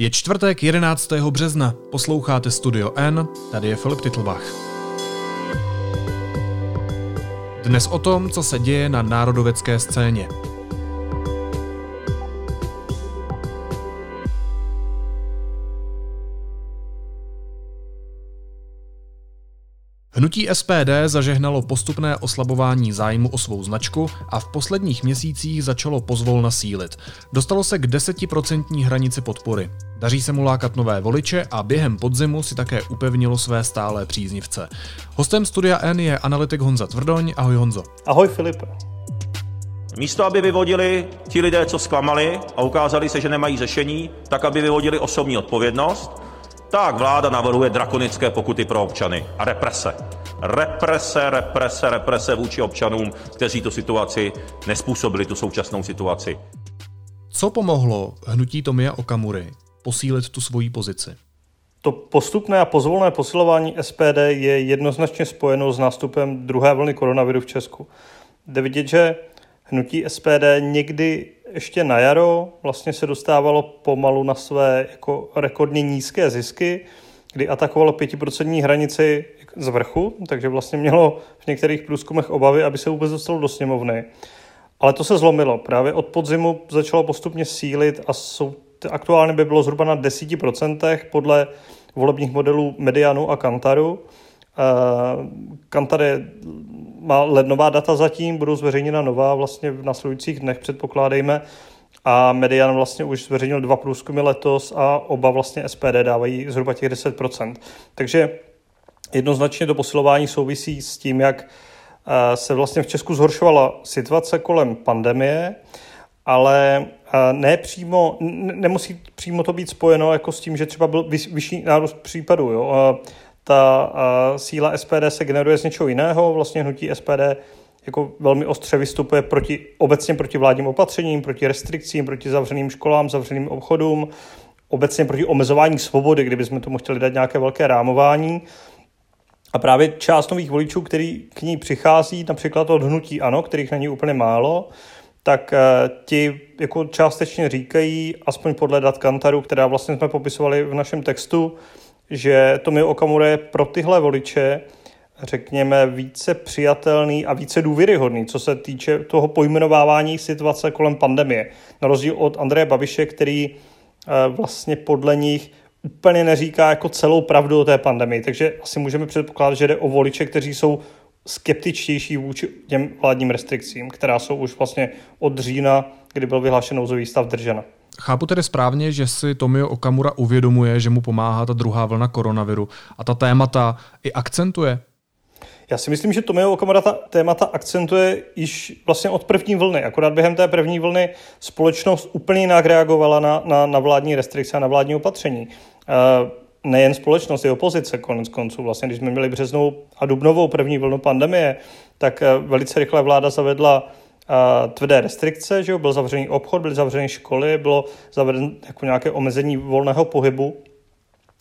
Je čtvrtek 11. března, posloucháte Studio N, tady je Filip Titlbach. Dnes o tom, co se děje na národovecké scéně. Hnutí SPD zažehnalo postupné oslabování zájmu o svou značku a v posledních měsících začalo pozvolna sílit. Dostalo se k desetiprocentní hranici podpory. Daří se mu lákat nové voliče a během podzimu si také upevnilo své stálé příznivce. Hostem Studia N je analytik Honza Tvrdoň. Ahoj Honzo. Ahoj Filipe. Místo, aby vyvodili ti lidé, co zklamali a ukázali se, že nemají řešení, tak aby vyvodili osobní odpovědnost tak vláda navrhuje drakonické pokuty pro občany a represe. Represe, represe, represe vůči občanům, kteří tu situaci nespůsobili, tu současnou situaci. Co pomohlo hnutí Tomia Okamury posílit tu svoji pozici? To postupné a pozvolné posilování SPD je jednoznačně spojeno s nástupem druhé vlny koronaviru v Česku. Jde vidět, že hnutí SPD někdy ještě na jaro vlastně se dostávalo pomalu na své jako rekordně nízké zisky, kdy atakovalo 5% hranici z vrchu, takže vlastně mělo v některých průzkumech obavy, aby se vůbec dostalo do sněmovny. Ale to se zlomilo. Právě od podzimu začalo postupně sílit a jsou, aktuálně by bylo zhruba na 10% podle volebních modelů Medianu a Kantaru. Kantar je má lednová data zatím, budou zveřejněna nová vlastně v následujících dnech, předpokládejme. A Median vlastně už zveřejnil dva průzkumy letos a oba vlastně SPD dávají zhruba těch 10%. Takže jednoznačně to posilování souvisí s tím, jak eh, se vlastně v Česku zhoršovala situace kolem pandemie, ale eh, ne přímo, nemusí přímo to být spojeno jako s tím, že třeba byl vyšší nárůst případů. Jo? Ta síla SPD se generuje z něčeho jiného. Vlastně hnutí SPD jako velmi ostře vystupuje proti, obecně proti vládním opatřením, proti restrikcím, proti zavřeným školám, zavřeným obchodům, obecně proti omezování svobody, kdybychom tomu chtěli dát nějaké velké rámování. A právě část nových voličů, který k ní přichází, například od hnutí ANO, kterých není úplně málo, tak eh, ti jako částečně říkají, aspoň podle dat Kantaru, která vlastně jsme popisovali v našem textu, že Tomio Okamura je pro tyhle voliče řekněme, více přijatelný a více důvěryhodný, co se týče toho pojmenovávání situace kolem pandemie. Na rozdíl od Andreje Babiše, který eh, vlastně podle nich úplně neříká jako celou pravdu o té pandemii. Takže asi můžeme předpokládat, že jde o voliče, kteří jsou skeptičtější vůči těm vládním restrikcím, která jsou už vlastně od října, kdy byl vyhlášen nouzový stav držena. Chápu tedy správně, že si Tomio Okamura uvědomuje, že mu pomáhá ta druhá vlna koronaviru a ta témata i akcentuje? Já si myslím, že Tomio Okamura ta témata akcentuje již vlastně od první vlny. Akorát během té první vlny společnost úplně jinak reagovala na, na, na vládní restrikce a na vládní opatření. Uh, nejen společnost, i opozice konec konců. Vlastně, když jsme měli březnou a dubnovou první vlnu pandemie, tak eh, velice rychle vláda zavedla tvrdé restrikce, že jo, byl zavřený obchod, byly zavřeny školy, bylo zavedeno jako nějaké omezení volného pohybu,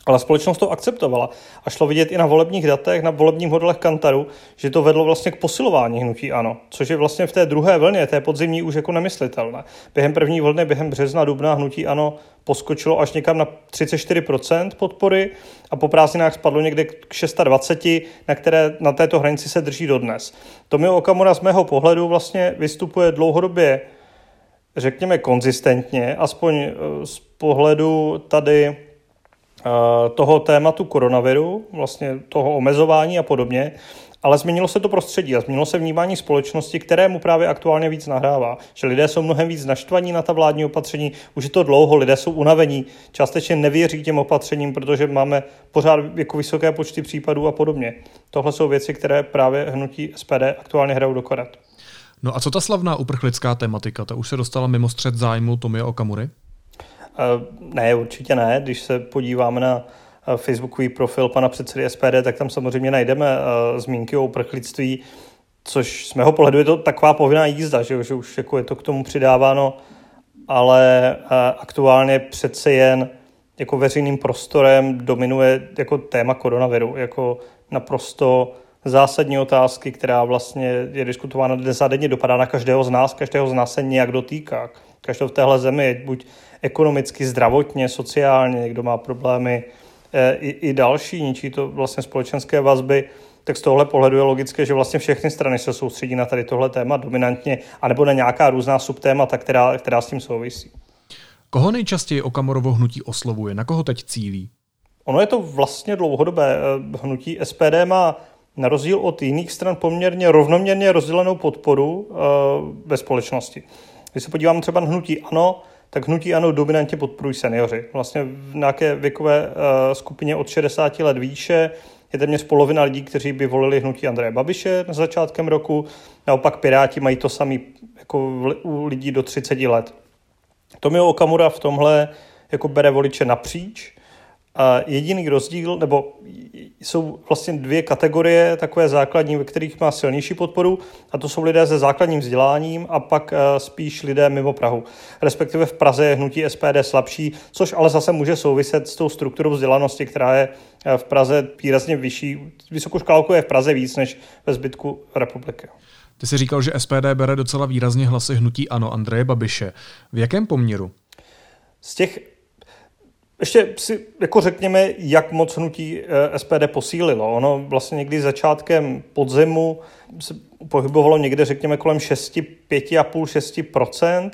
ale společnost to akceptovala. A šlo vidět i na volebních datech, na volebních modelech Kantaru, že to vedlo vlastně k posilování hnutí ano, což je vlastně v té druhé vlně, té podzimní už jako nemyslitelné. Během první vlny, během března, dubna hnutí ano poskočilo až někam na 34% podpory a po prázdninách spadlo někde k 620, na které na této hranici se drží dodnes. Tomio Okamura z mého pohledu vlastně vystupuje dlouhodobě, řekněme, konzistentně, aspoň eh, z pohledu tady toho tématu koronaviru, vlastně toho omezování a podobně, ale změnilo se to prostředí a změnilo se vnímání společnosti, kterému právě aktuálně víc nahrává. Že lidé jsou mnohem víc naštvaní na ta vládní opatření, už je to dlouho, lidé jsou unavení, částečně nevěří těm opatřením, protože máme pořád jako vysoké počty případů a podobně. Tohle jsou věci, které právě hnutí SPD aktuálně hrajou do korat. No a co ta slavná uprchlická tematika? Ta už se dostala mimo střed zájmu Tomia Okamury? Ne, určitě ne. Když se podíváme na facebookový profil pana předsedy SPD, tak tam samozřejmě najdeme uh, zmínky o uprchlictví, což z mého pohledu je to taková povinná jízda, že, už jako je to k tomu přidáváno, ale uh, aktuálně přece jen jako veřejným prostorem dominuje jako téma koronaviru, jako naprosto zásadní otázky, která vlastně je diskutována dnes a denně, dopadá na každého z nás, každého z nás se nějak dotýká. Každého v téhle zemi, buď ekonomicky, zdravotně, sociálně, někdo má problémy i, i další, ničí to vlastně společenské vazby, tak z tohle pohledu je logické, že vlastně všechny strany se soustředí na tady tohle téma dominantně, anebo na nějaká různá subtémata, která, která s tím souvisí. Koho nejčastěji Okamorovo hnutí oslovuje? Na koho teď cílí? Ono je to vlastně dlouhodobé. Hnutí SPD má na rozdíl od jiných stran poměrně rovnoměrně rozdělenou podporu uh, ve společnosti. Když se podívám třeba na hnutí ANO, tak hnutí ANO dominantně podporují seniori. Vlastně v nějaké věkové uh, skupině od 60 let výše je téměř polovina lidí, kteří by volili hnutí Andreje Babiše na začátkem roku. Naopak Piráti mají to samý jako u lidí do 30 let. Tomio Okamura v tomhle jako bere voliče napříč a jediný rozdíl, nebo jsou vlastně dvě kategorie takové základní, ve kterých má silnější podporu, a to jsou lidé se základním vzděláním a pak eh, spíš lidé mimo Prahu. Respektive v Praze je hnutí SPD slabší, což ale zase může souviset s tou strukturou vzdělanosti, která je eh, v Praze výrazně vyšší. Vysokou škálku je v Praze víc než ve zbytku republiky. Ty jsi říkal, že SPD bere docela výrazně hlasy hnutí ANO Andreje Babiše. V jakém poměru? Z těch ještě si jako řekněme, jak moc hnutí eh, SPD posílilo. Ono vlastně někdy začátkem podzimu se pohybovalo někde, řekněme, kolem 6, 5,5-6%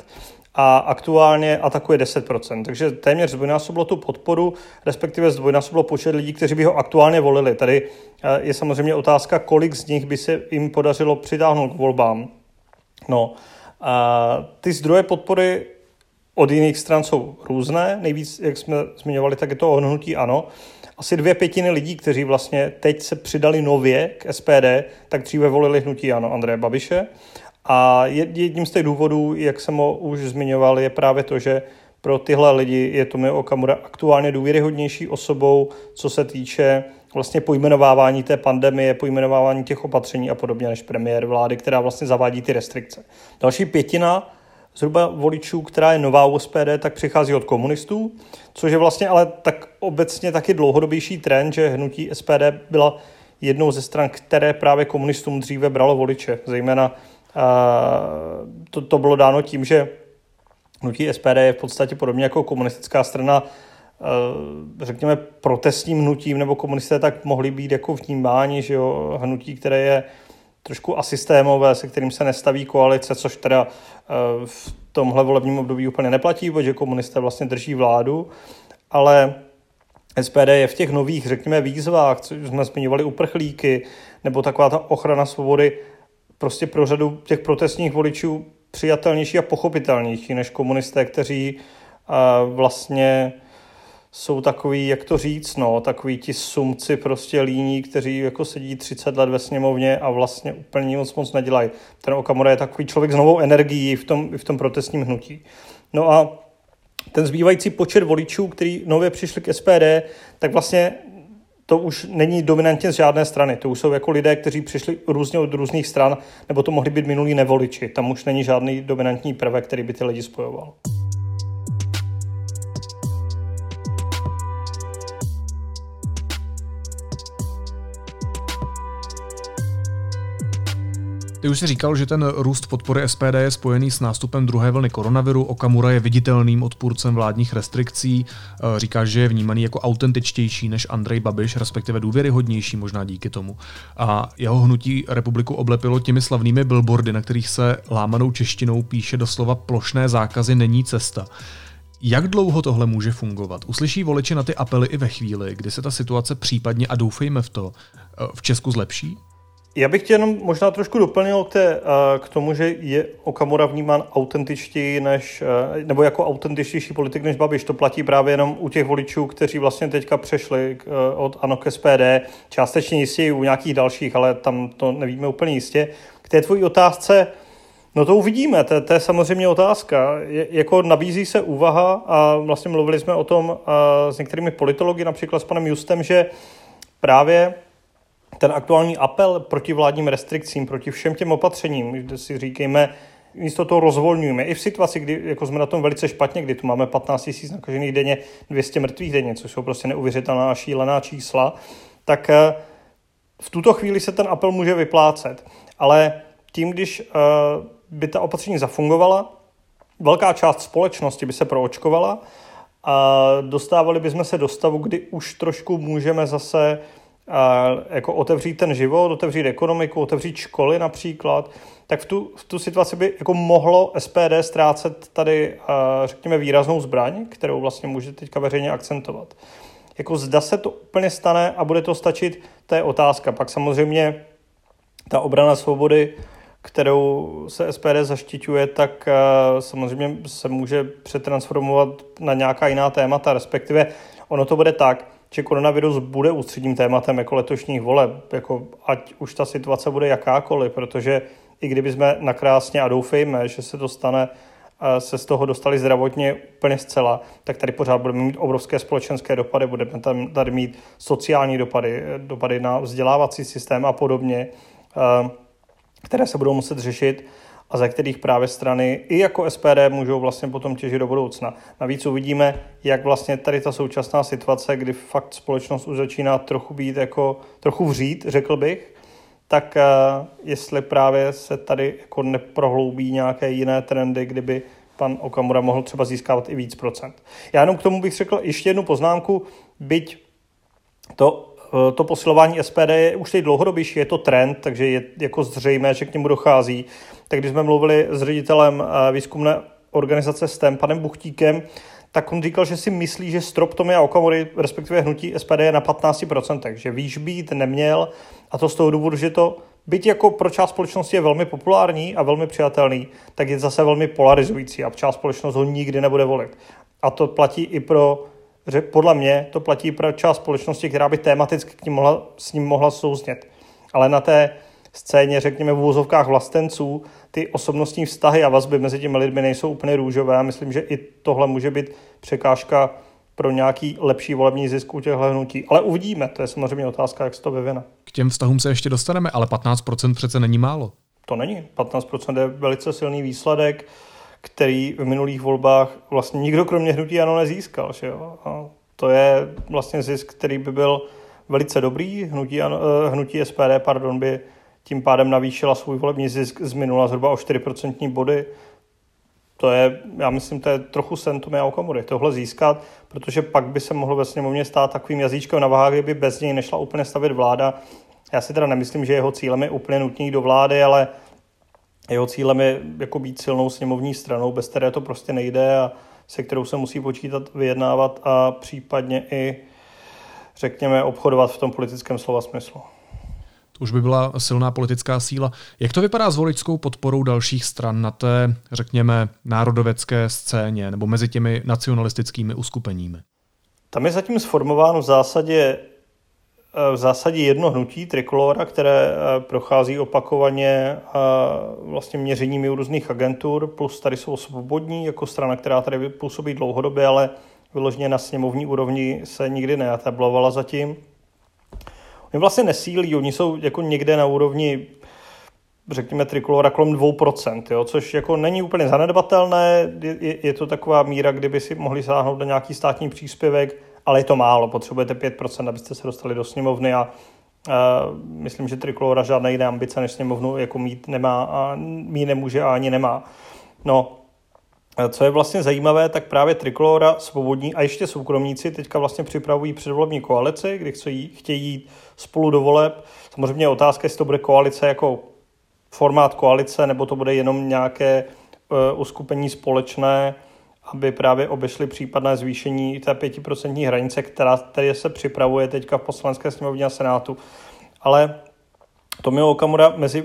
a aktuálně atakuje 10%. Takže téměř zdvojnásobilo tu podporu, respektive zdvojnásobilo počet lidí, kteří by ho aktuálně volili. Tady eh, je samozřejmě otázka, kolik z nich by se jim podařilo přitáhnout k volbám. No, a ty zdroje podpory od jiných stran jsou různé. Nejvíc, jak jsme zmiňovali, tak je to ohnutí ano. Asi dvě pětiny lidí, kteří vlastně teď se přidali nově k SPD, tak dříve volili hnutí ano Andreje Babiše. A jedním z těch důvodů, jak jsem ho už zmiňoval, je právě to, že pro tyhle lidi je Tomio Okamura aktuálně důvěryhodnější osobou, co se týče vlastně pojmenovávání té pandemie, pojmenovávání těch opatření a podobně, než premiér vlády, která vlastně zavádí ty restrikce. Další pětina zhruba voličů, která je nová u SPD, tak přichází od komunistů, což je vlastně ale tak obecně taky dlouhodobější trend, že hnutí SPD byla jednou ze stran, které právě komunistům dříve bralo voliče. Zejména to, to bylo dáno tím, že hnutí SPD je v podstatě podobně jako komunistická strana řekněme protestním hnutím, nebo komunisté tak mohli být jako vnímáni, že jo, hnutí, které je trošku asystémové, se kterým se nestaví koalice, což teda eh, v tomhle volebním období úplně neplatí, protože komunisté vlastně drží vládu, ale SPD je v těch nových, řekněme, výzvách, co jsme zmiňovali uprchlíky, nebo taková ta ochrana svobody, prostě pro řadu těch protestních voličů přijatelnější a pochopitelnější než komunisté, kteří eh, vlastně jsou takový, jak to říct, no, takový ti sumci prostě líní, kteří jako sedí 30 let ve sněmovně a vlastně úplně moc moc nedělají. Ten Okamura je takový člověk s novou energií v tom, v tom protestním hnutí. No a ten zbývající počet voličů, který nově přišli k SPD, tak vlastně to už není dominantně z žádné strany. To už jsou jako lidé, kteří přišli různě od různých stran, nebo to mohli být minulí nevoliči. Tam už není žádný dominantní prvek, který by ty lidi spojoval. Ty už si říkal, že ten růst podpory SPD je spojený s nástupem druhé vlny koronaviru. Okamura je viditelným odpůrcem vládních restrikcí. Eh, říkáš, že je vnímaný jako autentičtější než Andrej Babiš, respektive důvěryhodnější možná díky tomu. A jeho hnutí republiku oblepilo těmi slavnými billboardy, na kterých se lámanou češtinou píše doslova plošné zákazy není cesta. Jak dlouho tohle může fungovat? Uslyší voliči na ty apely i ve chvíli, kdy se ta situace případně, a doufejme v to, eh, v Česku zlepší? Já bych tě jenom možná trošku doplnil k, té, eh, k tomu, že je Okamura vnímán autentičtěji než, eh, nebo jako autentičtější politik než Babiš. To platí právě jenom u těch voličů, kteří vlastně teďka přešli eh, od ANO k SPD. Částečně jistě i u nějakých dalších, ale tam to nevíme úplně jistě. K té tvojí otázce, No to uvidíme, to, to je samozřejmě otázka. Je, jako nabízí se úvaha a vlastně mluvili jsme o tom s některými politologi, například s panem Justem, že právě ten aktuální apel proti vládním restrikcím, proti všem těm opatřením, kde si říkejme, místo toho rozvolňujeme. I v situaci, kdy jako jsme na tom velice špatně, kdy tu máme 15 000 nakažených denně, 200 mrtvých denně, což jsou prostě neuvěřitelná šílená čísla, tak eh, v tuto chvíli se ten apel může vyplácet. Ale tím, když eh, by ta opatření zafungovala, velká část společnosti by se proočkovala a dostávali bychom se do stavu, kdy už trošku můžeme zase a jako otevřít ten život, otevřít ekonomiku, otevřít školy například, tak v tu, v tu situaci by jako mohlo SPD ztrácet tady, řekněme, výraznou zbraň, kterou vlastně může teďka veřejně akcentovat. Jako zda se to úplně stane a bude to stačit, to je otázka. Pak samozřejmě ta obrana svobody, kterou se SPD zaštiťuje, tak samozřejmě se může přetransformovat na nějaká jiná témata, respektive ono to bude tak, že koronavirus bude ústředním tématem jako letošních voleb, jako ať už ta situace bude jakákoliv, protože i kdyby jsme nakrásně a doufejme, že se to stane, se z toho dostali zdravotně úplně zcela, tak tady pořád budeme mít obrovské společenské dopady, budeme tam tady mít sociální dopady, dopady na vzdělávací systém a podobně, které se budou muset řešit a ze kterých právě strany i jako SPD můžou vlastně potom těžit do budoucna. Navíc uvidíme, jak vlastně tady ta současná situace, kdy fakt společnost už začíná trochu být jako, trochu vřít, řekl bych, tak uh, jestli právě se tady jako neprohloubí nějaké jiné trendy, kdyby pan Okamura mohl třeba získávat i víc procent. Já jenom k tomu bych řekl ještě jednu poznámku, byť to Eh, to posilování SPD je už teď dlouhodobější, je to trend, takže je jako zřejmé, že k němu dochází. Tak když jsme mluvili s ředitelem eh, výzkumné organizace STEM, panem Buchtíkem, tak on říkal, že si myslí, že strop Tomia Okamory, respektive hnutí SPD je na 15%, že výš být neměl a to z toho důvodu, že to byť jako pro část společnosti je velmi populární a velmi přijatelný, tak je zase velmi polarizující a část společnost ho nikdy nebude volit. A to platí i pro podle mě to platí pro část společnosti, která by tematicky k ním mohla, s ním mohla souznět. Ale na té scéně, řekněme v úvozovkách vlastenců, ty osobnostní vztahy a vazby mezi těmi lidmi nejsou úplně růžové. Já myslím, že i tohle může být překážka pro nějaký lepší volební zisk u těchto hnutí. Ale uvidíme, to je samozřejmě otázka, jak se to vyvine. K těm vztahům se ještě dostaneme, ale 15% přece není málo. To není. 15% je velice silný výsledek který v minulých volbách vlastně nikdo kromě hnutí ano nezískal. Že jo? A to je vlastně zisk, který by byl velice dobrý. Hnutí, ano, eh, hnutí SPD pardon, by tím pádem navýšila svůj volební zisk z minula zhruba o 4% body. To je, já myslím, to je trochu sen Tomia Okamury, tohle získat, protože pak by se mohlo ve sněmovně stát takovým jazyčkem na váhách, kdyby bez něj nešla úplně stavit vláda. Já si teda nemyslím, že jeho cílem je úplně nutný do vlády, ale jeho cílem je jako být silnou sněmovní stranou, bez které to prostě nejde a se kterou se musí počítat, vyjednávat a případně i, řekněme, obchodovat v tom politickém slova smyslu. To už by byla silná politická síla. Jak to vypadá s voličskou podporou dalších stran na té, řekněme, národovecké scéně nebo mezi těmi nacionalistickými uskupeními? Tam je zatím sformováno v zásadě v zásadě jedno hnutí Trikolora, které eh, prochází opakovaně eh, vlastně měřeními u různých agentur, plus tady jsou svobodní jako strana, která tady působí dlouhodobě, ale vyloženě na sněmovní úrovni se nikdy neatablovala zatím. Oni vlastně nesílí, oni jsou jako někde na úrovni řekněme Trikolora kolem 2%, jo, což jako není úplně zanedbatelné, je, je to taková míra, kdyby si mohli sáhnout na nějaký státní příspěvek, ale je to málo, potřebujete 5%, abyste se dostali do sněmovny a Uh, myslím, že Trikolora žádné jiné ambice než sněmovnu jako mít nemá a mít nemůže a ani nemá. No, co je vlastně zajímavé, tak právě Trikolora, Svobodní a ještě soukromníci teďka vlastně připravují předvolební koalici, kdy chtějí, chtějí jít spolu do voleb. Samozřejmě je otázka, jestli to bude koalice jako formát koalice, nebo to bude jenom nějaké uh, uskupení společné, aby právě obešli případné zvýšení té pětiprocentní hranice, která tady se připravuje teďka v poslanské sněmovně a senátu. Ale Tomio Okamura mezi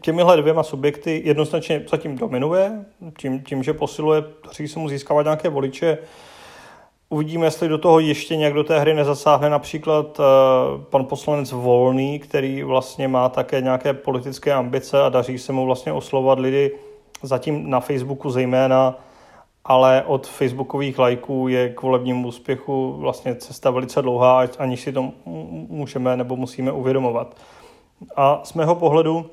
těmihle dvěma subjekty jednoznačně zatím dominuje, tím, tím že posiluje, daří se mu získávat nějaké voliče. Uvidíme, jestli do toho ještě nějak do té hry nezasáhne například uh, pan poslanec Volný, který vlastně má také nějaké politické ambice a daří se mu vlastně oslovovat lidi zatím na Facebooku zejména ale od facebookových lajků je k volebnímu úspěchu vlastně cesta velice dlouhá, aniž si to můžeme nebo musíme uvědomovat. A z mého pohledu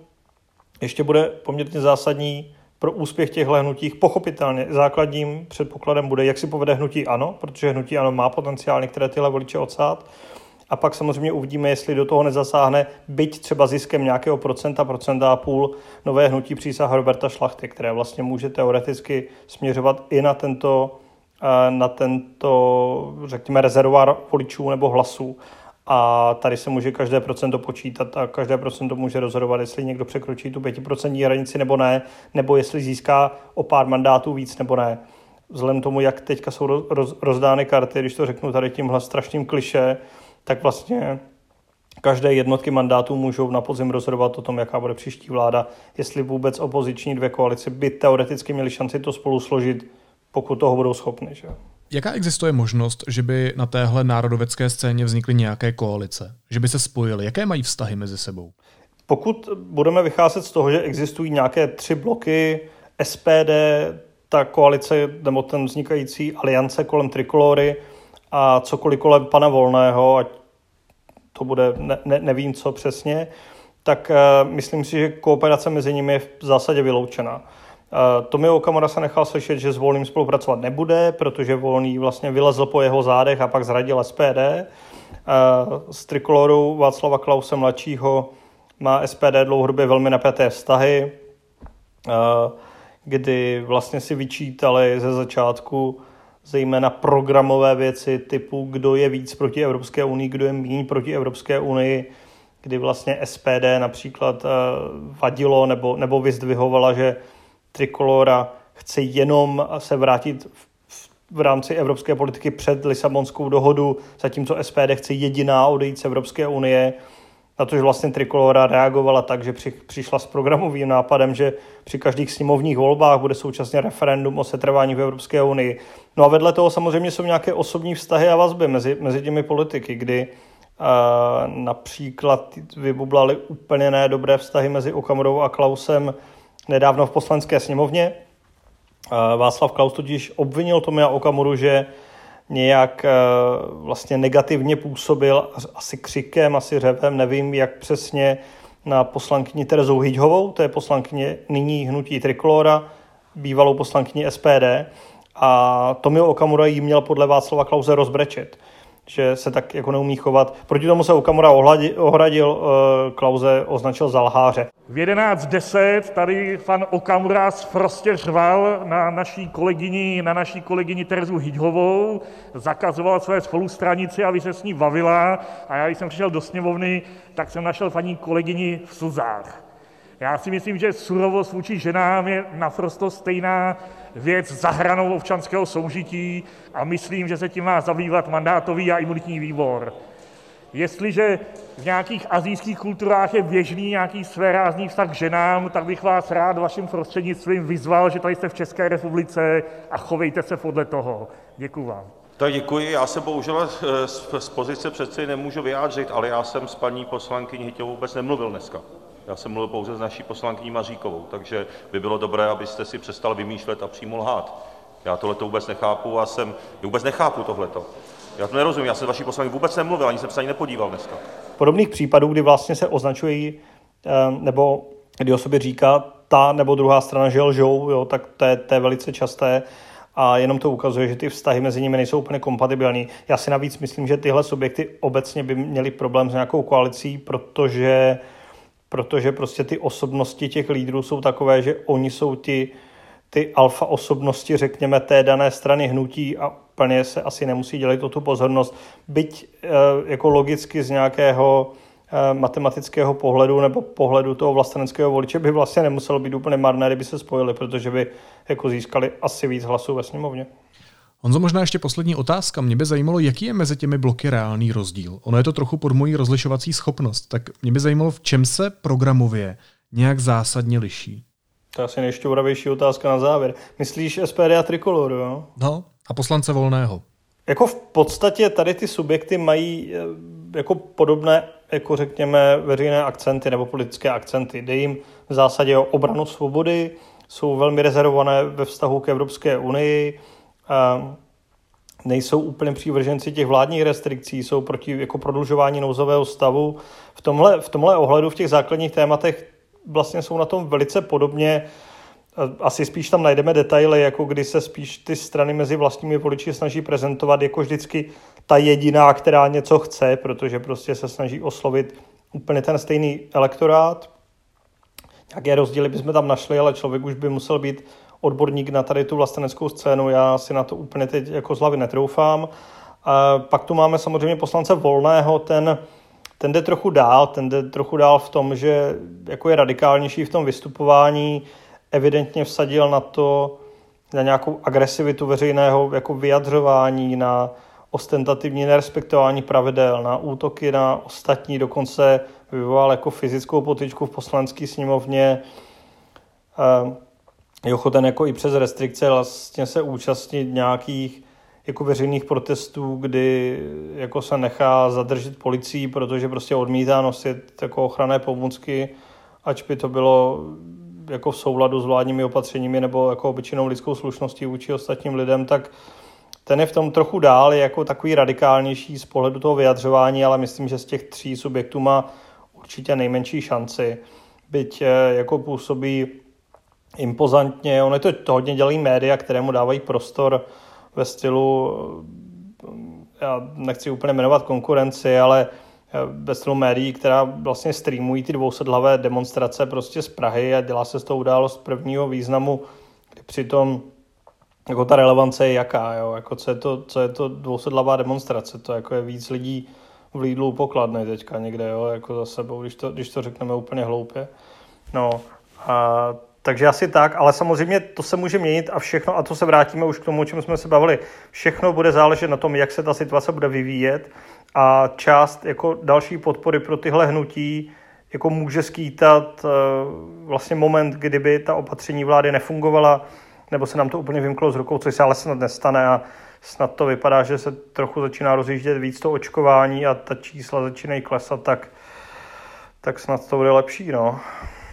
ještě bude poměrně zásadní pro úspěch těchto hnutích. Pochopitelně základním předpokladem bude, jak si povede hnutí ANO, protože hnutí ANO má potenciál některé tyhle voliče odsát, a pak samozřejmě uvidíme, jestli do toho nezasáhne, byť třeba ziskem nějakého procenta, procenta a půl nové hnutí přísah Roberta Šlachty, které vlastně může teoreticky směřovat i na tento, eh, na tento řekněme, rezervoár voličů nebo hlasů. A tady se může každé procento počítat a každé procento může rozhodovat, jestli někdo překročí tu 5% hranici nebo ne, nebo jestli získá o pár mandátů víc nebo ne. Vzhledem tomu, jak teďka jsou roz, rozdány karty, když to řeknu tady tímhle strašným kliše, tak vlastně každé jednotky mandátů můžou na podzim rozhodovat o tom, jaká bude příští vláda, jestli vůbec opoziční dvě koalice by teoreticky měly šanci to spolu složit, pokud toho budou schopni. Že? Jaká existuje možnost, že by na téhle národovecké scéně vznikly nějaké koalice? Že by se spojily? Jaké mají vztahy mezi sebou? Pokud budeme vycházet z toho, že existují nějaké tři bloky, SPD, ta koalice nebo ten vznikající aliance kolem trikolory a cokoliv kolem pana Volného, ať to bude, ne, ne, nevím co přesně, tak uh, myslím si, že kooperace mezi nimi je v zásadě vyloučená. Uh, Tomio Okamura se nechal slyšet, že s Volným spolupracovat nebude, protože Volný vlastně vylezl po jeho zádech a pak zradil SPD. Uh, s trikolorou Václava Klause mladšího má SPD dlouhodobě velmi napjaté vztahy, uh, kdy vlastně si vyčítali ze začátku zejména programové věci typu, kdo je víc proti Evropské unii, kdo je méně proti Evropské unii, kdy vlastně SPD například eh, vadilo nebo, nebo vyzdvihovala, že Trikolora chce jenom se vrátit v, v rámci evropské politiky před Lisabonskou dohodu, zatímco SPD chce jediná odejít z Evropské unie na to, že vlastně Trikolora reagovala tak, že při, přišla s programovým nápadem, že při každých sněmovních volbách bude současně referendum o setrvání v Evropské unii. No a vedle toho samozřejmě jsou nějaké osobní vztahy a vazby mezi, mezi těmi politiky, kdy uh, například vybublaly úplně nedobré vztahy mezi Okamurou a Klausem nedávno v poslanské sněmovně. Uh, Václav Klaus totiž obvinil Tomia Okamuru, že nějak eh, vlastně negativně působil, asi křikem, asi řevem, nevím jak přesně, na poslankyni Terezu Hyďhovou, to je poslankyně nyní hnutí Trikolora, bývalou poslankyni SPD a Tomio Okamura jí měl podle Václava Klauze rozbrečet že se tak jako neumí chovat. Proti tomu se Okamura ohradil, uh, Klauze označil za lháře. V 11.10 tady pan Okamura prostě řval na naší kolegyni, na naší kolegyni Terezu Hyďhovou, zakazoval své spolustranici, aby se s ní bavila a já, když jsem přišel do sněmovny, tak jsem našel paní kolegyni v slzách. Já si myslím, že surovost vůči ženám je naprosto stejná věc za hranou občanského soužití a myslím, že se tím má zabývat mandátový a imunitní výbor. Jestliže v nějakých azijských kulturách je běžný nějaký svérázný vztah k ženám, tak bych vás rád vaším prostřednictvím vyzval, že tady jste v České republice a chovejte se podle toho. Děkuji vám. Tak děkuji. Já se bohužel eh, z pozice předsedy nemůžu vyjádřit, ale já jsem s paní poslankyní Hyťovou vůbec nemluvil dneska. Já jsem mluvil pouze s naší poslankyní Maříkovou, takže by bylo dobré, abyste si přestal vymýšlet a přímo lhát. Já tohleto vůbec nechápu a jsem, vůbec nechápu tohleto. Já to nerozumím, já jsem s vaší poslankyní vůbec nemluvil, ani jsem se ani nepodíval dneska. Podobných případů, kdy vlastně se označují, eh, nebo kdy o sobě říká ta nebo druhá strana, že lžou, jo, tak to je, to je velice časté a jenom to ukazuje, že ty vztahy mezi nimi nejsou úplně kompatibilní. Já si navíc myslím, že tyhle subjekty obecně by měly problém s nějakou koalicí, protože protože prostě ty osobnosti těch lídrů jsou takové, že oni jsou ti, ty alfa osobnosti, řekněme, té dané strany hnutí a úplně se asi nemusí dělat o tu pozornost. Byť eh, jako logicky z nějakého eh, matematického pohledu nebo pohledu toho vlasteneckého voliče by vlastně nemuselo být úplně marné, kdyby se spojili, protože by jako získali asi víc hlasů ve sněmovně. Honzo, možná ještě poslední otázka. Mě by zajímalo, jaký je mezi těmi bloky reálný rozdíl. Ono je to trochu pod mojí rozlišovací schopnost, tak mě by zajímalo, v čem se programově nějak zásadně liší. To je asi nejšťouravější otázka na závěr. Myslíš SPD a Trikoloru, jo? No, a poslance Volného. Jako v podstatě tady ty subjekty mají eh, jako podobné, jako řekněme, veřejné akcenty nebo politické akcenty. Jde jim v zásadě o obranu svobody, jsou velmi rezervované ve vztahu k Evropské unii, nejsou úplně přívrženci těch vládních restrikcí, jsou proti jako prodlužování nouzového stavu. V tomhle, v tomhle ohledu v těch základních tématech vlastně jsou na tom velice podobně. Asi spíš tam najdeme detaily, jako kdy se spíš ty strany mezi vlastními voliči snaží prezentovat jako vždycky ta jediná, která něco chce, protože prostě se snaží oslovit úplně ten stejný elektorát. Jaké rozdíly bychom tam našli, ale člověk už by musel být odborník na tady tu vlasteneckou scénu. Já si na to úplně teď jako z hlavy netroufám. A pak tu máme samozřejmě poslance Volného, ten, ten jde trochu dál, ten jde trochu dál v tom, že jako je radikálnější v tom vystupování, evidentně vsadil na to, na nějakou agresivitu veřejného jako vyjadřování, na ostentativní nerespektování pravidel, na útoky na ostatní, dokonce vyvolal jako fyzickou potyčku v poslanecké sněmovně. Je ochoten jako i přes restrikce vlastně se účastnit nějakých jako veřejných protestů, kdy jako se nechá zadržet policií, protože prostě odmítá nosit jako ochranné pomůcky, ač by to bylo jako v souladu s vládními opatřeními nebo jako obyčejnou lidskou slušností vůči ostatním lidem, tak ten je v tom trochu dál, je jako takový radikálnější z pohledu toho vyjadřování, ale myslím, že z těch tří subjektů má určitě nejmenší šanci. Byť eh, jako působí impozantně, ono to, to hodně dělají média, kterému dávají prostor ve stylu, já nechci úplně jmenovat konkurenci, ale eh, ve stylu médií, která vlastně streamují ty dvousedlavé demonstrace prostě z Prahy a dělá se z toho událost prvního významu, kdy přitom jako ta relevance je jaká, jo? Jako co, je to, co je to dvousedlavá demonstrace, to jako je víc lidí v Lidlu pokladnej teďka někde, jo? jako za sebou, když to, když to řekneme úplně hloupě. No, a, takže asi tak, ale samozřejmě to se může měnit a všechno, a to se vrátíme už k tomu, o čem jsme se bavili, všechno bude záležet na tom, jak se ta situace bude vyvíjet a část jako další podpory pro tyhle hnutí jako může skýtat uh, vlastně moment, kdyby ta opatření vlády nefungovala, nebo se nám to úplně vymklo z rukou, což se ale snad nestane a snad to vypadá, že se trochu začíná rozjíždět víc to očkování a ta čísla začínají klesat, tak, tak snad to bude lepší. No.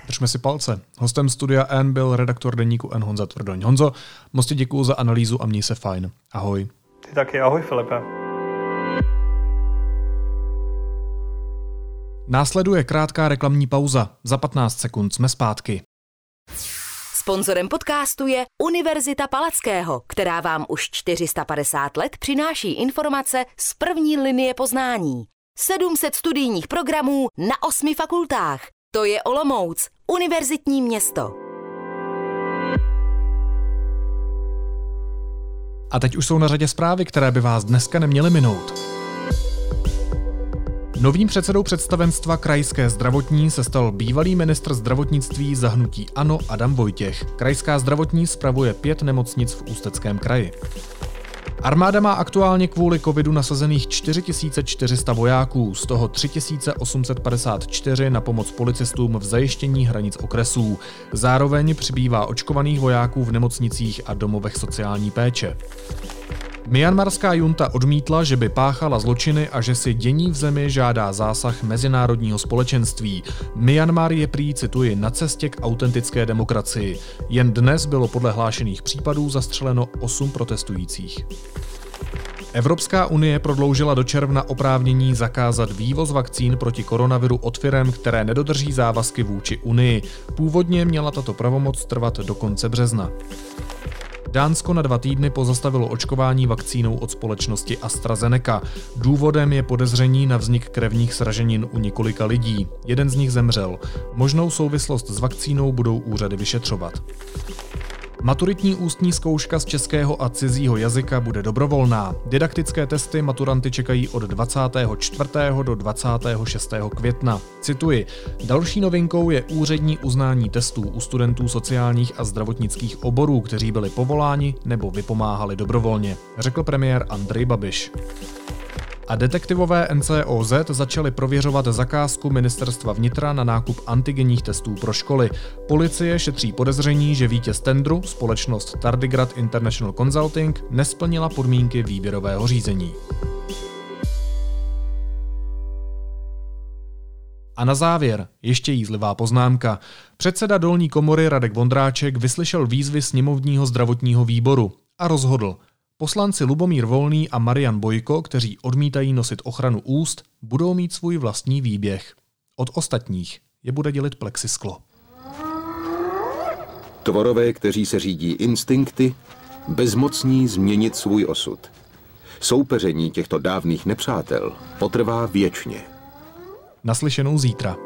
Držme si palce. Hostem studia N byl redaktor deníku N Honza Tvrdoň. Honzo, moc ti děkuju za analýzu a měj se fajn. Ahoj. Ty taky, ahoj Filipe. Následuje krátká reklamní pauza. Za 15 sekund jsme zpátky. Sponzorem podcastu je Univerzita Palackého, která vám už 450 let přináší informace z první linie poznání. 700 studijních programů na osmi fakultách. To je Olomouc, univerzitní město. A teď už jsou na řadě zprávy, které by vás dneska neměly minout. Novým předsedou představenstva krajské zdravotní se stal bývalý ministr zdravotnictví zahnutí Ano Adam Vojtěch. Krajská zdravotní spravuje pět nemocnic v Ústeckém kraji. Armáda má aktuálně kvůli covidu nasazených 4400 vojáků, z toho 3854 na pomoc policistům v zajištění hranic okresů. Zároveň přibývá očkovaných vojáků v nemocnicích a domovech sociální péče. Myanmarská junta odmítla, že by páchala zločiny a že si dění v zemi žádá zásah mezinárodního společenství. Myanmar je prý, cituji, na cestě k autentické demokracii. Jen dnes bylo podle hlášených případů zastřeleno 8 protestujících. Evropská unie prodloužila do června oprávnění zakázat vývoz vakcín proti koronaviru od firem, které nedodrží závazky vůči Unii. Původně měla tato pravomoc trvat do konce března. Dánsko na dva týdny pozastavilo očkování vakcínou od společnosti AstraZeneca. Důvodem je podezření na vznik krevních sraženin u několika lidí. Jeden z nich zemřel. Možnou souvislost s vakcínou budou úřady vyšetřovat. Maturitní ústní zkouška z českého a cizího jazyka bude dobrovolná. Didaktické testy maturanty čekají od 24. do 26. května. Cituji, další novinkou je úřední uznání testů u studentů sociálních a zdravotnických oborů, kteří byli povoláni nebo vypomáhali dobrovolně, řekl premiér Andrej Babiš a detektivové NCOZ začaly prověřovat zakázku ministerstva vnitra na nákup antigenních testů pro školy. Policie šetří podezření, že vítěz tendru, společnost Tardigrad International Consulting, nesplnila podmínky výběrového řízení. A na závěr ještě jízlivá poznámka. Předseda dolní komory Radek Vondráček vyslyšel výzvy sněmovního zdravotního výboru a rozhodl, Poslanci Lubomír Volný a Marian Bojko, kteří odmítají nosit ochranu úst, budou mít svůj vlastní výběh. Od ostatních je bude dělit plexisklo. Tvorové, kteří se řídí instinkty, bezmocní změnit svůj osud. Soupeření těchto dávných nepřátel potrvá věčně. Naslyšenou zítra.